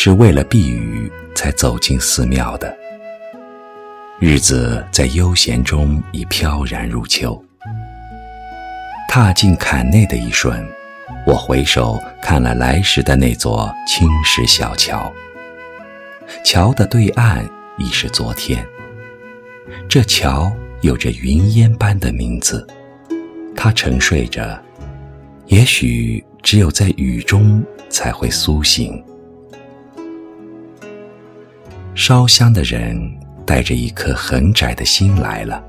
是为了避雨才走进寺庙的。日子在悠闲中已飘然入秋。踏进坎内的一瞬，我回首看了来时的那座青石小桥。桥的对岸已是昨天。这桥有着云烟般的名字，它沉睡着，也许只有在雨中才会苏醒。烧香的人带着一颗很窄的心来了，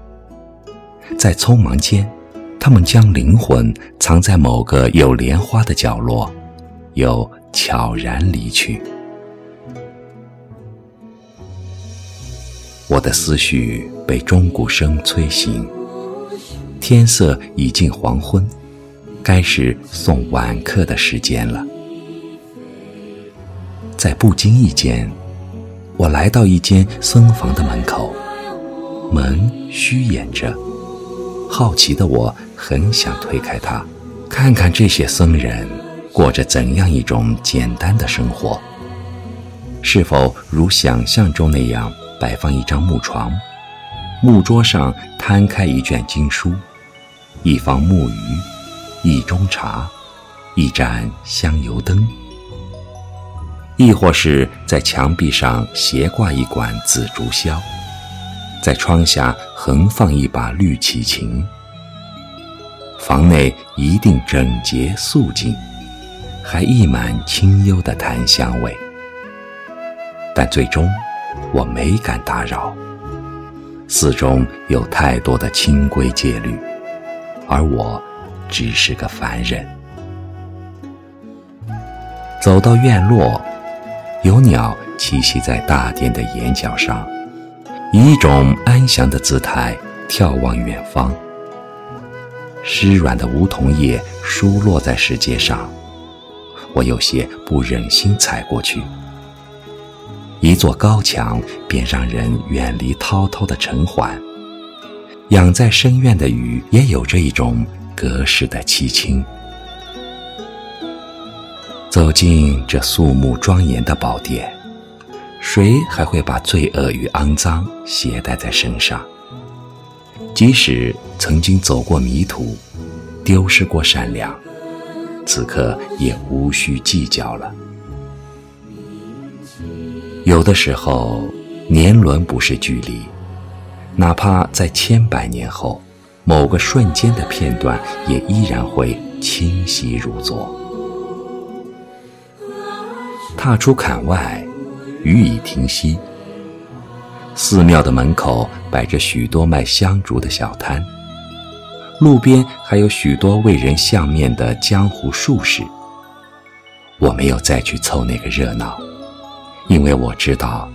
在匆忙间，他们将灵魂藏在某个有莲花的角落，又悄然离去。我的思绪被钟鼓声催醒，天色已近黄昏，该是送晚课的时间了。在不经意间。我来到一间僧房的门口，门虚掩着。好奇的我很想推开它，看看这些僧人过着怎样一种简单的生活。是否如想象中那样摆放一张木床，木桌上摊开一卷经书，一方木鱼，一盅茶，一盏香油灯。亦或是在墙壁上斜挂一管紫竹箫，在窗下横放一把绿绮琴。房内一定整洁肃静，还溢满清幽的檀香味。但最终，我没敢打扰。寺中有太多的清规戒律，而我只是个凡人。走到院落。有鸟栖息在大殿的檐角上，以一种安详的姿态眺望远方。湿软的梧桐叶疏落在石阶上，我有些不忍心踩过去。一座高墙便让人远离滔滔的尘寰，养在深院的雨也有着一种隔世的凄清。走进这肃穆庄严的宝殿，谁还会把罪恶与肮脏携带在身上？即使曾经走过迷途，丢失过善良，此刻也无需计较了。有的时候，年轮不是距离，哪怕在千百年后，某个瞬间的片段，也依然会清晰如昨。踏出坎外，雨已停息。寺庙的门口摆着许多卖香烛的小摊，路边还有许多为人相面的江湖术士。我没有再去凑那个热闹，因为我知道，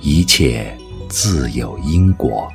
一切自有因果。